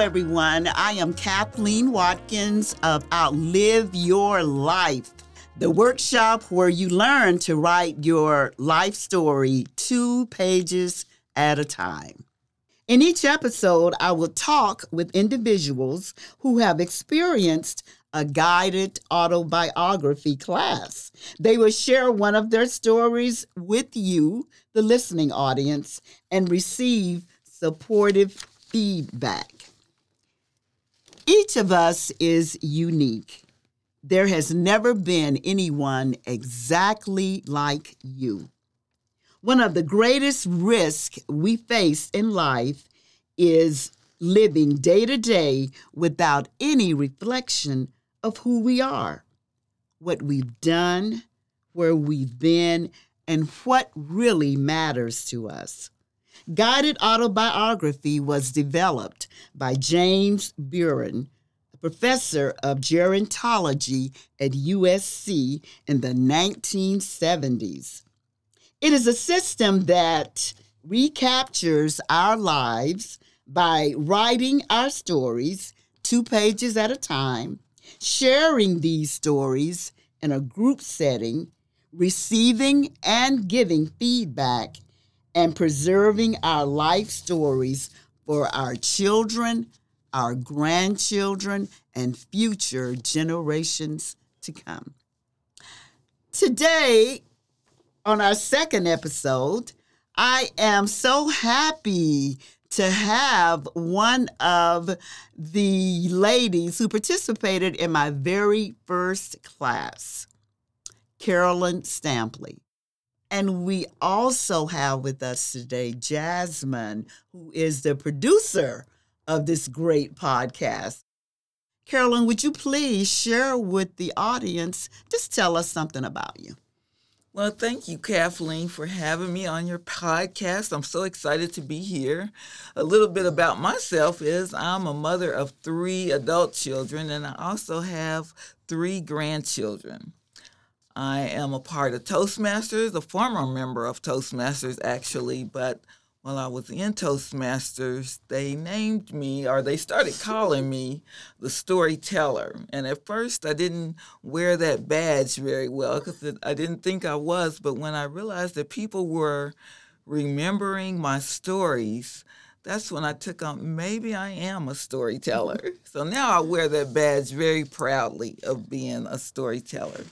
everyone. I am Kathleen Watkins of Outlive Your Life, the workshop where you learn to write your life story two pages at a time. In each episode, I will talk with individuals who have experienced a guided autobiography class. They will share one of their stories with you, the listening audience, and receive supportive feedback. Each of us is unique. There has never been anyone exactly like you. One of the greatest risks we face in life is living day to day without any reflection of who we are, what we've done, where we've been, and what really matters to us. Guided autobiography was developed by James Birren, a professor of gerontology at USC in the 1970s. It is a system that recaptures our lives by writing our stories two pages at a time, sharing these stories in a group setting, receiving and giving feedback, and preserving our life stories for our children, our grandchildren, and future generations to come. Today, on our second episode, I am so happy to have one of the ladies who participated in my very first class, Carolyn Stampley. And we also have with us today Jasmine, who is the producer of this great podcast. Carolyn, would you please share with the audience, just tell us something about you? Well, thank you, Kathleen, for having me on your podcast. I'm so excited to be here. A little bit about myself is I'm a mother of three adult children, and I also have three grandchildren. I am a part of Toastmasters, a former member of Toastmasters actually, but while I was in Toastmasters, they named me or they started calling me the storyteller. And at first, I didn't wear that badge very well because I didn't think I was. But when I realized that people were remembering my stories, that's when I took on maybe I am a storyteller. so now I wear that badge very proudly of being a storyteller.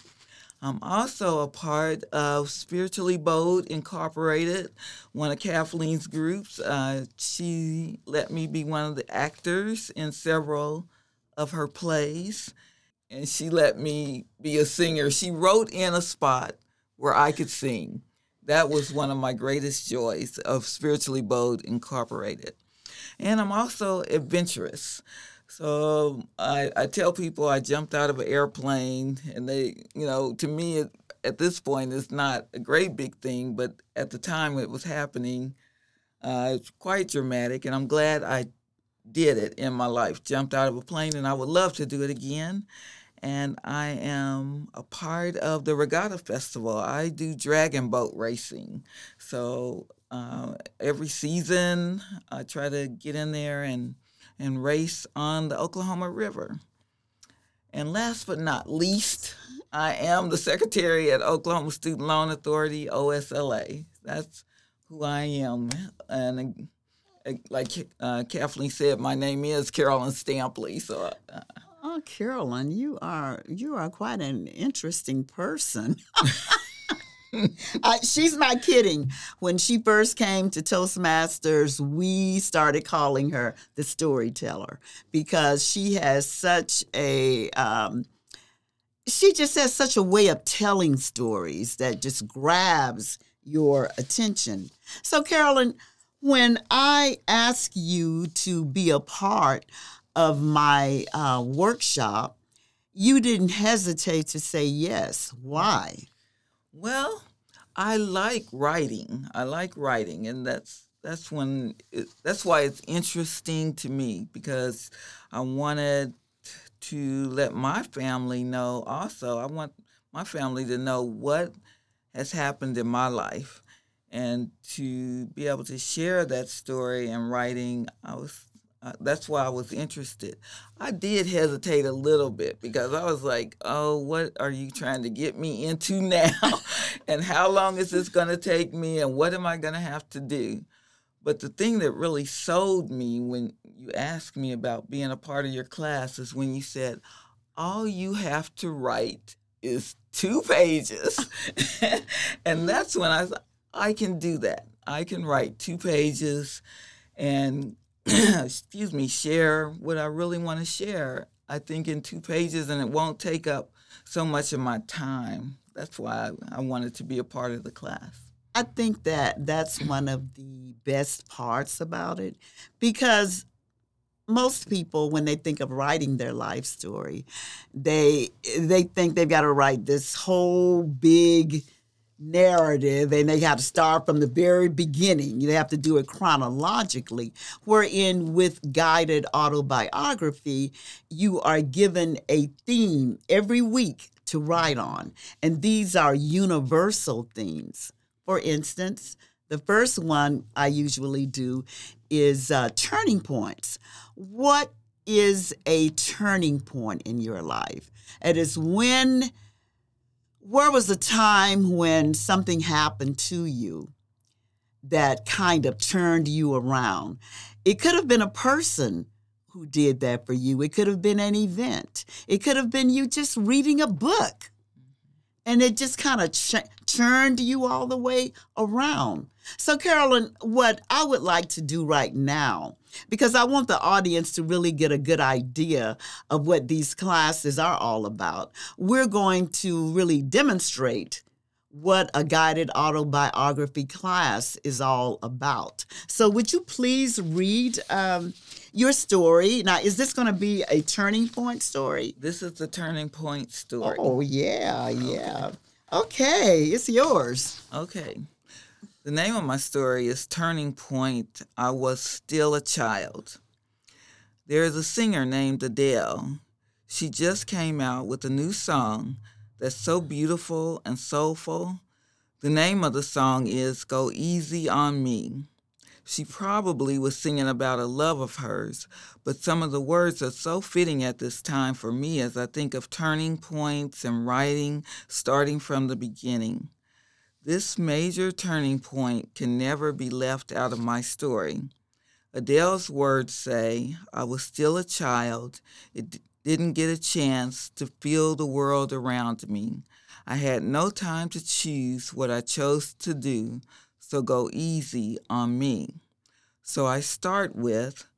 I'm also a part of Spiritually Bold Incorporated, one of Kathleen's groups. Uh, she let me be one of the actors in several of her plays, and she let me be a singer. She wrote in a spot where I could sing. That was one of my greatest joys of Spiritually Bold Incorporated. And I'm also adventurous. So I, I tell people I jumped out of an airplane, and they, you know, to me it, at this point it's not a great big thing, but at the time it was happening, uh, it's quite dramatic, and I'm glad I did it in my life. Jumped out of a plane, and I would love to do it again. And I am a part of the Regatta Festival. I do dragon boat racing, so uh, every season I try to get in there and and race on the Oklahoma River. And last but not least, I am the secretary at Oklahoma Student Loan Authority, OSLA. That's who I am. And uh, like uh, Kathleen said, my name is Carolyn Stampley. So. Uh, oh, Carolyn, you are you are quite an interesting person. I, she's not kidding. When she first came to Toastmasters, we started calling her the storyteller because she has such a um, she just has such a way of telling stories that just grabs your attention. So, Carolyn, when I ask you to be a part of my uh, workshop, you didn't hesitate to say yes. Why? Well, I like writing. I like writing, and that's that's when it, that's why it's interesting to me because I wanted to let my family know. Also, I want my family to know what has happened in my life, and to be able to share that story in writing. I was Uh, that's why I was interested. I did hesitate a little bit because I was like, oh, what are you trying to get me into now? and how long is this going to take me? And what am I going to have to do? But the thing that really sold me when you asked me about being a part of your class is when you said, all you have to write is two pages. and that's when I I can do that. I can write two pages and excuse me, share what I really want to share. I think in two pages, and it won't take up so much of my time. That's why I, wanted to be a part of the class. I think that that's one of the best parts about it because most people when they think of writing their life story they they think they've got to write this whole big narrative and they have to start from the very beginning. They have to do it chronologically. Wherein with guided autobiography, you are given a theme every week to write on. And these are universal themes. For instance, the first one I usually do is uh, turning points. What is a turning point in your life? It is when where was the time when something happened to you that kind of turned you around? It could have been a person who did that for you. It could have been an event. It could have been you just reading a book. And it just kind of ch- turned you all the way around. So, Carolyn, what I would like to do right now because I want the audience to really get a good idea of what these classes are all about. We're going to really demonstrate what a guided autobiography class is all about. So, would you please read um, your story? Now, is this going to be a turning point story? This is the turning point story. Oh, yeah, yeah. Okay, it's yours. Okay. The name of my story is Turning Point I Was Still a Child. There is a singer named Adele. She just came out with a new song that's so beautiful and soulful. The name of the song is Go Easy on Me. She probably was singing about a love of hers, but some of the words are so fitting at this time for me as I think of turning points and writing starting from the beginning. This major turning point can never be left out of my story. Adele's words say, I was still a child. It didn't get a chance to feel the world around me. I had no time to choose what I chose to do, so go easy on me. So I start with,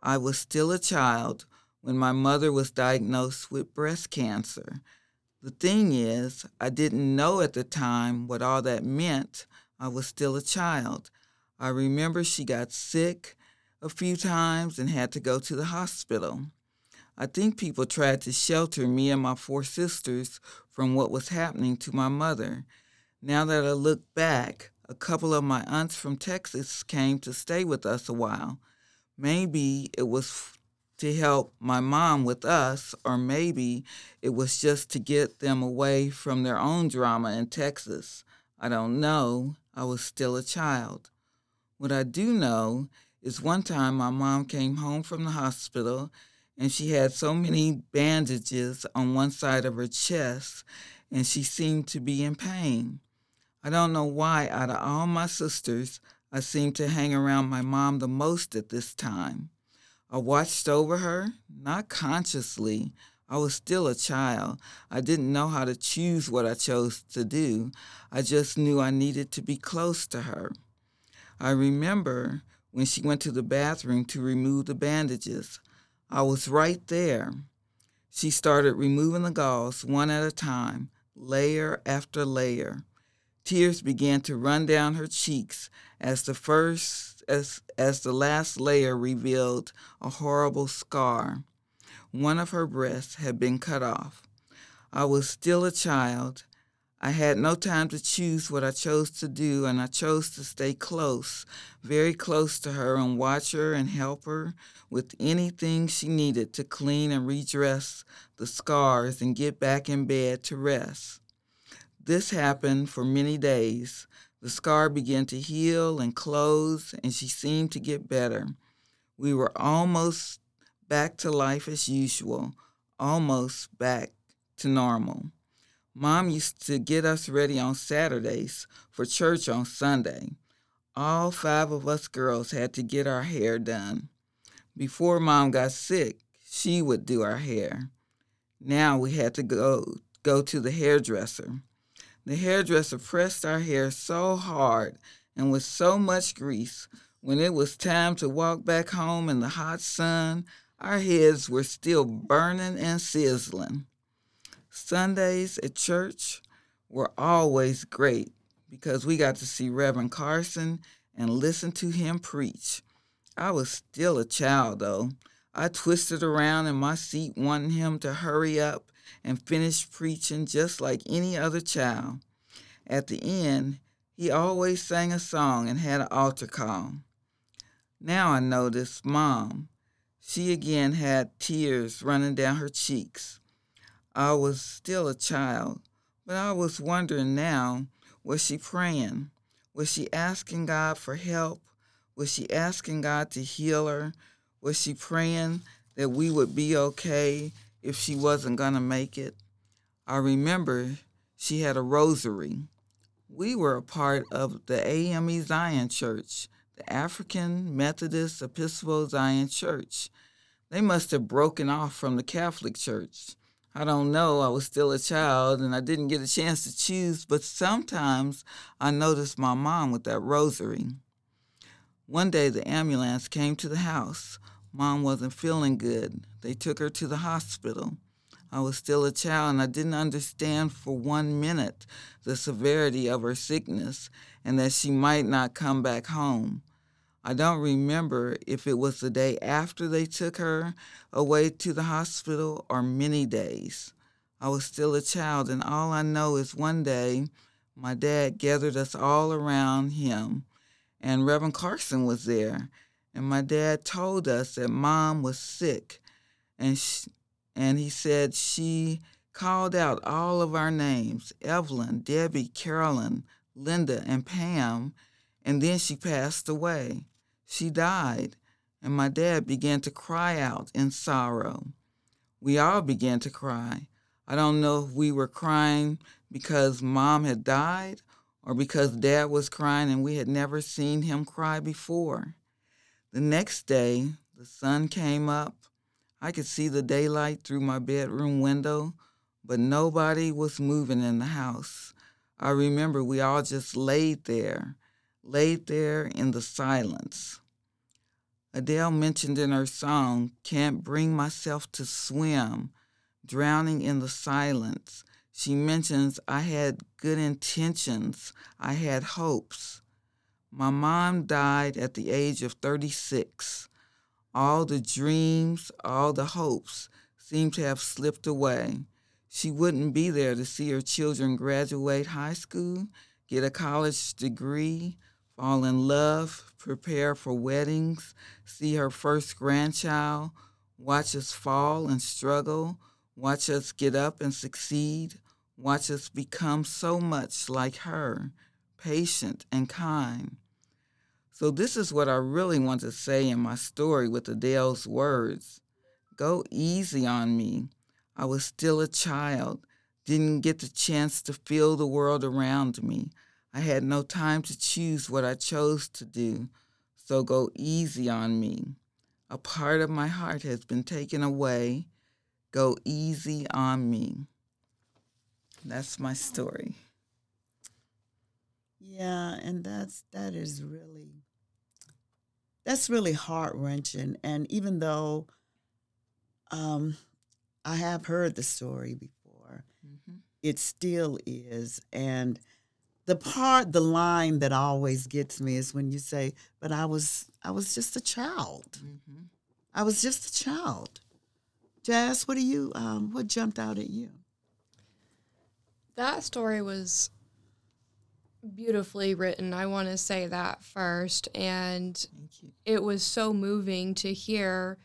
I was still a child when my mother was diagnosed with breast cancer. The thing is, I didn't know at the time what all that meant. I was still a child. I remember she got sick a few times and had to go to the hospital. I think people tried to shelter me and my four sisters from what was happening to my mother. Now that I look back, a couple of my aunts from Texas came to stay with us a while. Maybe it was to help my mom with us, or maybe it was just to get them away from their own drama in Texas. I don't know. I was still a child. What I do know is one time my mom came home from the hospital and she had so many bandages on one side of her chest and she seemed to be in pain. I don't know why, out of all my sisters, I seemed to hang around my mom the most at this time. I watched over her, not consciously. I was still a child. I didn't know how to choose what I chose to do. I just knew I needed to be close to her. I remember when she went to the bathroom to remove the bandages. I was right there. She started removing the gauze one at a time, layer after layer. Tears began to run down her cheeks as the first as as the last layer revealed a horrible scar. One of her breasts had been cut off. I was still a child. I had no time to choose what I chose to do, and I chose to stay close, very close to her, and watch her and help her with anything she needed to clean and redress the scars and get back in bed to rest. This happened for many days. The scar began to heal and close, and she seemed to get better. We were almost back to life as usual, almost back to normal. Mom used to get us ready on Saturdays for church on Sunday. All five of us girls had to get our hair done. Before mom got sick, she would do our hair. Now we had to go go to the hairdresser. The hairdresser pressed our hair so hard and with so much grease. When it was time to walk back home in the hot sun, our heads were still burning and sizzling. Sundays at church were always great because we got to see Reverend Carson and listen to him preach. I was still a child, though. I twisted around in my seat, wanting him to hurry up and finish preaching just like any other child. At the end, he always sang a song and had an altar call. Now I noticed Mom. She again had tears running down her cheeks. I was still a child, but I was wondering now was she praying? Was she asking God for help? Was she asking God to heal her? Was she praying that we would be okay if she wasn't going to make it? I remember she had a rosary. We were a part of the AME Zion Church, the African Methodist Episcopal Zion Church. They must have broken off from the Catholic Church. I don't know. I was still a child and I didn't get a chance to choose, but sometimes I noticed my mom with that rosary. One day the ambulance came to the house. Mom wasn't feeling good. They took her to the hospital. I was still a child and I didn't understand for one minute the severity of her sickness and that she might not come back home. I don't remember if it was the day after they took her away to the hospital or many days. I was still a child, and all I know is one day my dad gathered us all around him, and Reverend Carson was there. And my dad told us that mom was sick, and, she, and he said she called out all of our names Evelyn, Debbie, Carolyn, Linda, and Pam, and then she passed away. She died, and my dad began to cry out in sorrow. We all began to cry. I don't know if we were crying because mom had died or because dad was crying and we had never seen him cry before. The next day, the sun came up. I could see the daylight through my bedroom window, but nobody was moving in the house. I remember we all just laid there, laid there in the silence. Adele mentioned in her song, Can't Bring Myself to Swim, Drowning in the Silence. She mentions, I had good intentions, I had hopes. My mom died at the age of 36. All the dreams, all the hopes seemed to have slipped away. She wouldn't be there to see her children graduate high school, get a college degree, fall in love, prepare for weddings, see her first grandchild, watch us fall and struggle, watch us get up and succeed, watch us become so much like her, patient and kind. So, this is what I really want to say in my story with Adele's words Go easy on me. I was still a child, didn't get the chance to feel the world around me. I had no time to choose what I chose to do, so go easy on me. A part of my heart has been taken away. Go easy on me. That's my story. Yeah, and that's that is really that's really heart wrenching. And even though um, I have heard the story before, mm-hmm. it still is. And the part the line that always gets me is when you say but i was i was just a child mm-hmm. i was just a child jazz what do you um, what jumped out at you that story was beautifully written i want to say that first and it was so moving to hear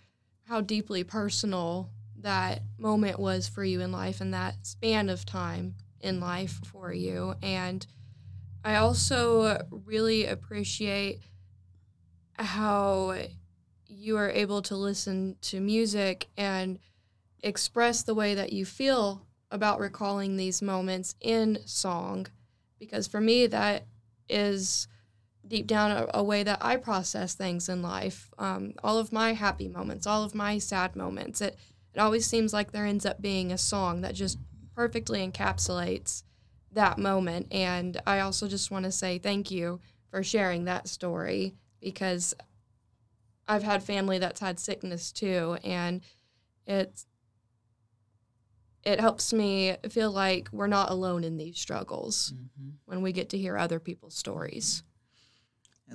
how deeply personal that moment was for you in life and that span of time in life for you. And I also really appreciate how you are able to listen to music and express the way that you feel about recalling these moments in song. Because for me, that is deep down a, a way that I process things in life. Um, all of my happy moments, all of my sad moments. It, it always seems like there ends up being a song that just perfectly encapsulates that moment. And I also just want to say thank you for sharing that story because I've had family that's had sickness too, and it's it helps me feel like we're not alone in these struggles mm-hmm. when we get to hear other people's stories.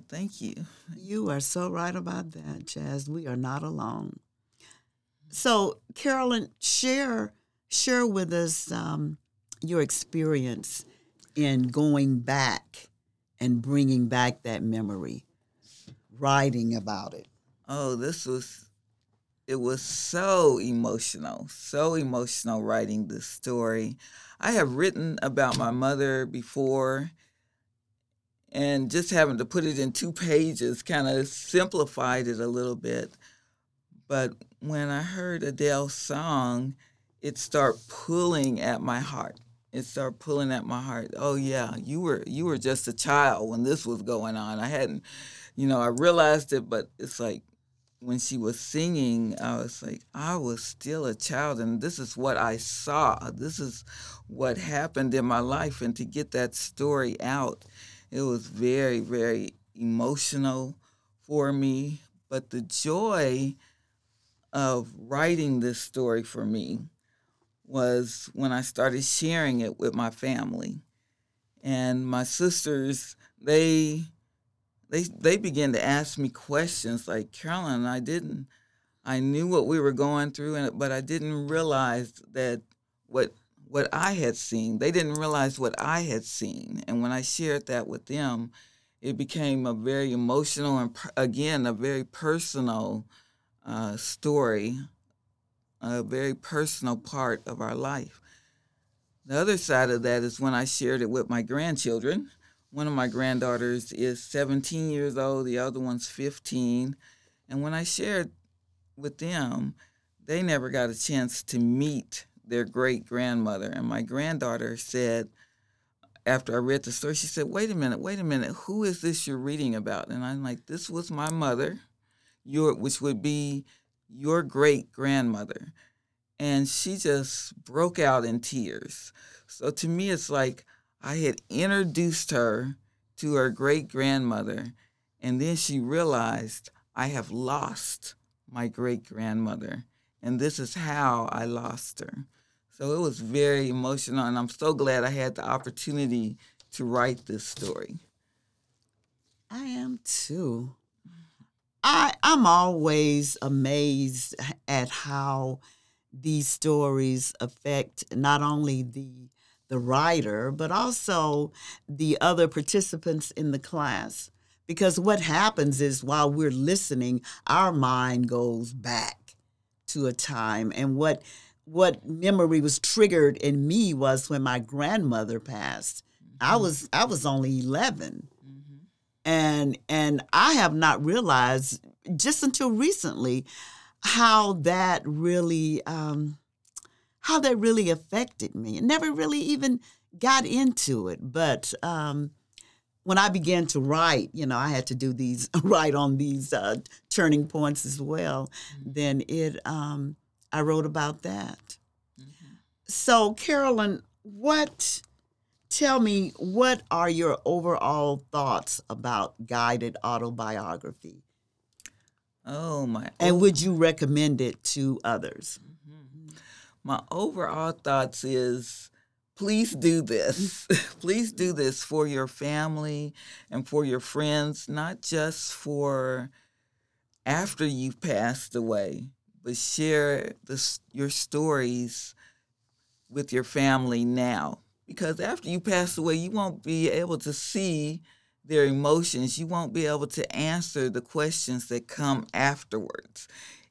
Thank you. You are so right about that, Jazz. We are not alone. So, Carolyn, share share with us um, your experience in going back and bringing back that memory, writing about it. Oh, this was it was so emotional, so emotional writing this story. I have written about my mother before, and just having to put it in two pages kind of simplified it a little bit. But when I heard Adele's song, it started pulling at my heart. It started pulling at my heart. Oh yeah, you were you were just a child when this was going on. I hadn't, you know, I realized it, but it's like when she was singing, I was like, I was still a child, and this is what I saw. This is what happened in my life, and to get that story out, it was very, very emotional for me. But the joy of writing this story for me was when I started sharing it with my family. And my sisters, they they they began to ask me questions like Carolyn, I didn't I knew what we were going through and but I didn't realize that what what I had seen. They didn't realize what I had seen. And when I shared that with them, it became a very emotional and again a very personal uh, story, a very personal part of our life. The other side of that is when I shared it with my grandchildren one of my granddaughters is 17 years old, the other one's 15. And when I shared with them, they never got a chance to meet their great grandmother. And my granddaughter said, after I read the story, she said, Wait a minute, wait a minute, who is this you're reading about? And I'm like, This was my mother, your which would be your great grandmother. And she just broke out in tears. So to me, it's like I had introduced her to her great grandmother, and then she realized I have lost my great grandmother, and this is how I lost her. So it was very emotional, and I'm so glad I had the opportunity to write this story. I am too. I I'm always amazed at how these stories affect not only the the writer, but also the other participants in the class. Because what happens is while we're listening, our mind goes back to a time. And what what memory was triggered in me was when my grandmother passed. Mm-hmm. I was I was only 11. Mm-hmm. And and I have not realized just until recently how that really um, how that really affected me. I never really even got into it, but um, when I began to write, you know, I had to do these write on these uh, turning points as well. Mm-hmm. Then it, um, I wrote about that. Mm-hmm. So, Carolyn, what? Tell me, what are your overall thoughts about guided autobiography? Oh my! And would you recommend it to others? My overall thoughts is please do this. Mm-hmm. please do this for your family and for your friends, not just for after you've passed away, but share this, your stories with your family now. Because after you pass away, you won't be able to see their emotions. You won't be able to answer the questions that come afterwards.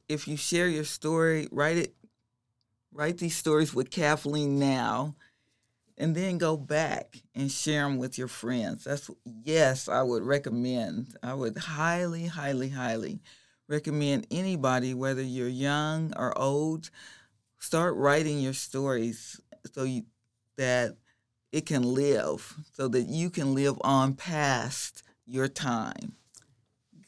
If you share your story, write it write these stories with Kathleen now, and then go back and share them with your friends. That's yes, I would recommend. I would highly, highly, highly recommend anybody, whether you're young or old, start writing your stories so you, that it can live, so that you can live on past your time.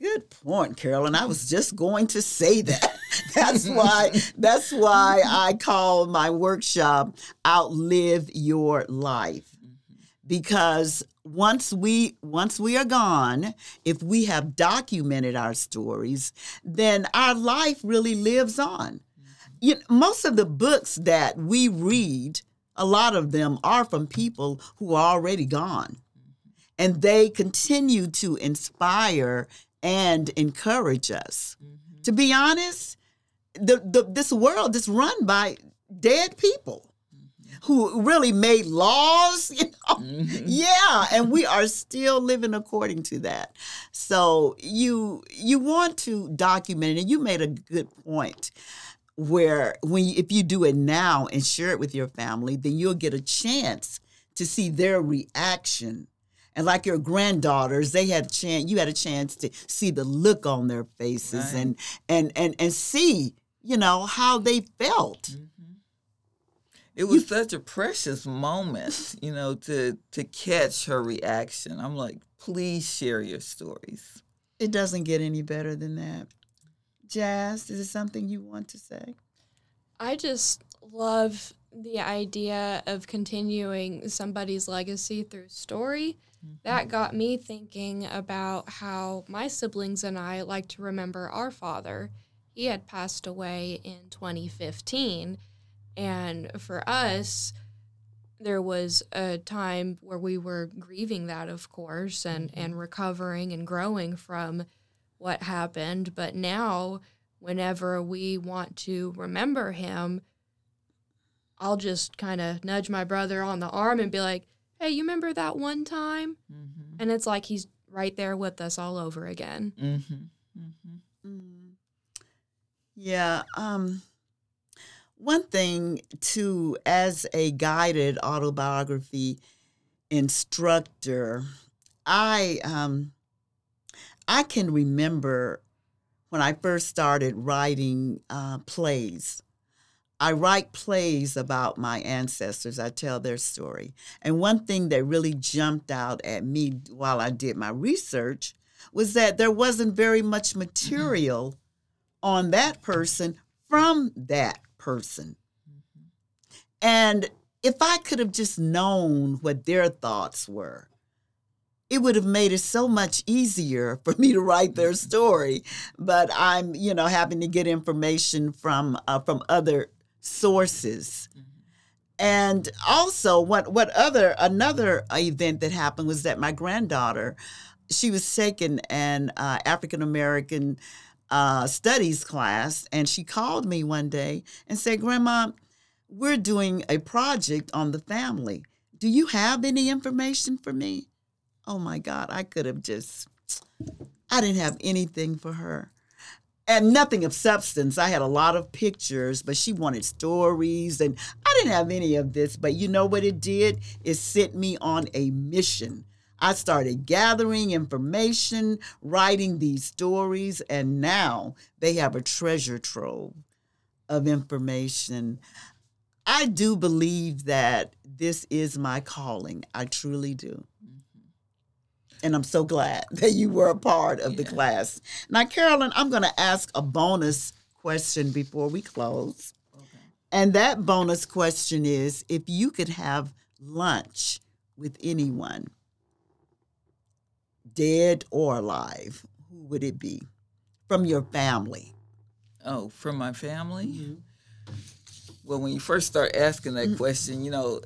Good point, Carolyn. I was just going to say that. That's why that's why I call my workshop Outlive Your Life. Mm-hmm. Because once we once we are gone, if we have documented our stories, then our life really lives on. Mm-hmm. You know, most of the books that we read, a lot of them are from people who are already gone. Mm-hmm. And they continue to inspire and encourage us. Mm-hmm. To be honest, the, the this world is run by dead people mm-hmm. who really made laws, you know. Mm-hmm. Yeah, and we are still living according to that. So you you want to document it, and you made a good point where when you, if you do it now and share it with your family, then you'll get a chance to see their reaction and like your granddaughters they had a chance you had a chance to see the look on their faces right. and and and and see you know how they felt. Mm-hmm. it was you, such a precious moment you know to to catch her reaction. I'm like please share your stories. It doesn't get any better than that. Jazz is it something you want to say? I just love the idea of continuing somebody's legacy through story Mm-hmm. That got me thinking about how my siblings and I like to remember our father. He had passed away in 2015. And for us, there was a time where we were grieving that, of course, and, mm-hmm. and recovering and growing from what happened. But now, whenever we want to remember him, I'll just kind of nudge my brother on the arm and be like, hey, you remember that one time? Mm-hmm. And it's like he's right there with us all over again. Mm-hmm. Mm-hmm. Mm. Yeah. Um, one thing, too, as a guided autobiography instructor, I um, I can remember when I first started writing uh, plays. I write plays about my ancestors. I tell their story. And one thing that really jumped out at me while I did my research was that there wasn't very much material on that person from that person. And if I could have just known what their thoughts were, it would have made it so much easier for me to write their story. But I'm, you know, having to get information from uh, from other sources. Mm-hmm. And also, what what other another event that happened was that my granddaughter, she was taking an uh, African American uh, studies class, and she called me one day and said, "Grandma, we're doing a project on the family. Do you have any information for me?" Oh my God, I could have just, I didn't have anything for her and nothing of substance. I had a lot of pictures, but she wanted stories, and I didn't have any of this. But you know what it did? It sent me on a mission. I started gathering information, writing these stories, and now they have a treasure trove of information. I do believe that this is my calling. I truly do and I'm so glad that you were a part of yeah. the class. Now, Carolyn, I'm going to ask a bonus question before we close. Okay. And that bonus question is if you could have lunch with anyone, dead or alive, who would it be? From your family. Oh, from my family? Mm-hmm. Well, when you first start asking that mm-hmm. question, you know,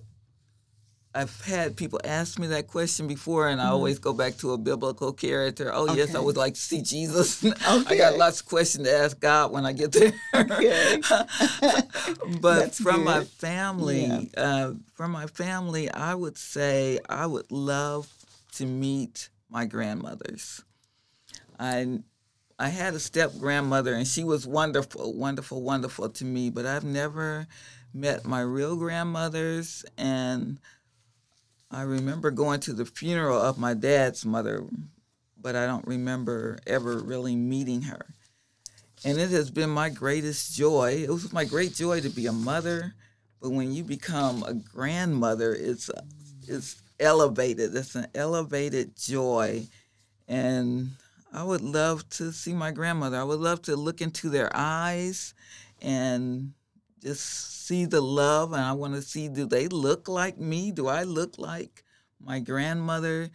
I've had people ask me that question before, and I mm-hmm. always go back to a biblical character. Oh, okay. yes, I would like to see Jesus. Okay. I got lots of questions to ask God when I get there. Okay. but from good. my family, yeah. uh, from my family, I would say I would love to meet my grandmothers. I I had a step grandmother, and she was wonderful, wonderful, wonderful to me. But I've never met my real grandmothers, and I remember going to the funeral of my dad's mother, but I don't remember ever really meeting her. and it has been my greatest joy. It was my great joy to be a mother, but when you become a grandmother, it's it's elevated. It's an elevated joy, and I would love to see my grandmother. I would love to look into their eyes and just see the love. And I want to see do they look like me? Do I look like my grandmother?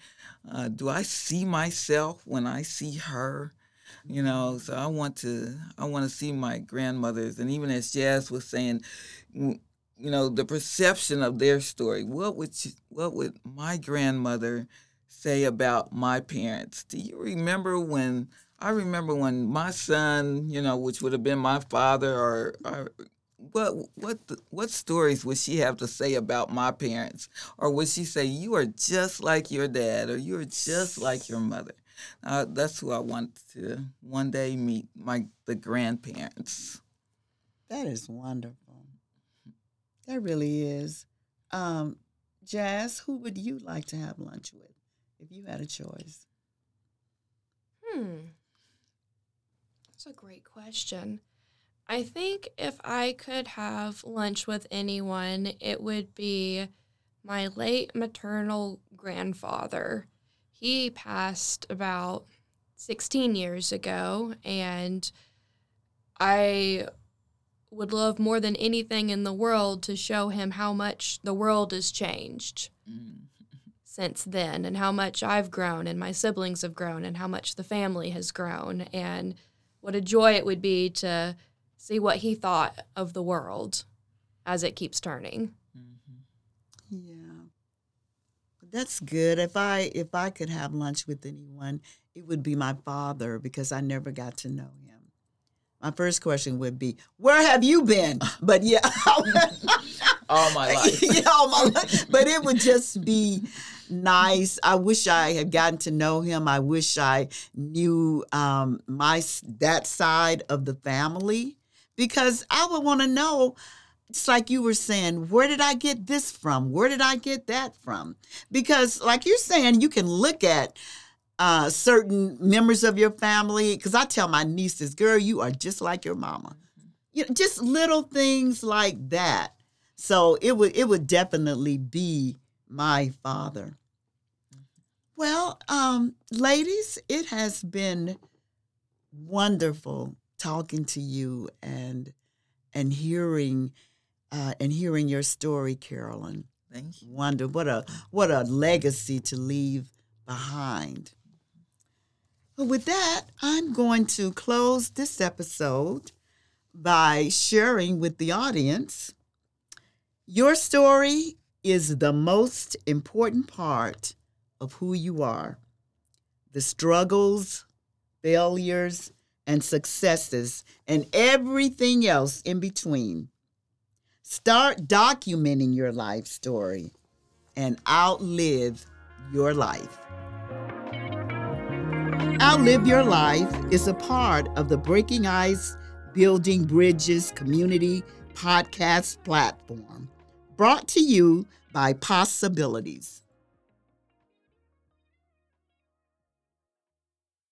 Uh, do I see myself when I see her? You know, so I want to I want to see my grandmothers, and even as Jazz was saying, you know, the perception of their story. What would you, what would my grandmother say about my parents. Do you remember when I remember when my son, you know, which would have been my father, or, or what what what stories would she have to say about my parents, or would she say you are just like your dad, or you are just like your mother? Uh, that's who I want to one day meet my the grandparents. That is wonderful. That really is. Um, Jazz, who would you like to have lunch with? if you had a choice? Hmm. That's a great question. I think if I could have lunch with anyone, it would be my late maternal grandfather. He passed about 16 years ago, and I would love more than anything in the world to show him how much the world has changed. Mm since then and how much I've grown and my siblings have grown and how much the family has grown and what a joy it would be to see what he thought of the world as it keeps turning. Mm-hmm. Yeah. That's good. If I if I could have lunch with anyone, it would be my father because I never got to know him. My first question would be, "Where have you been?" But yeah, all my life. yeah, all my life. But it would just be nice. I wish I had gotten to know him. I wish I knew um, my that side of the family because I would want to know. It's like you were saying, where did I get this from? Where did I get that from? Because, like you're saying, you can look at uh, certain members of your family. Because I tell my nieces, girl, you are just like your mama. You know, just little things like that. So it would it would definitely be my father. Well, um, ladies, it has been wonderful talking to you and and hearing uh, and hearing your story, Carolyn. Thank you. Wonder what a what a legacy to leave behind. But with that, I'm going to close this episode by sharing with the audience your story is the most important part of who you are. The struggles, failures, and successes, and everything else in between. Start documenting your life story and outlive your life. Outlive Your Life is a part of the Breaking Ice Building Bridges community podcast platform, brought to you by Possibilities.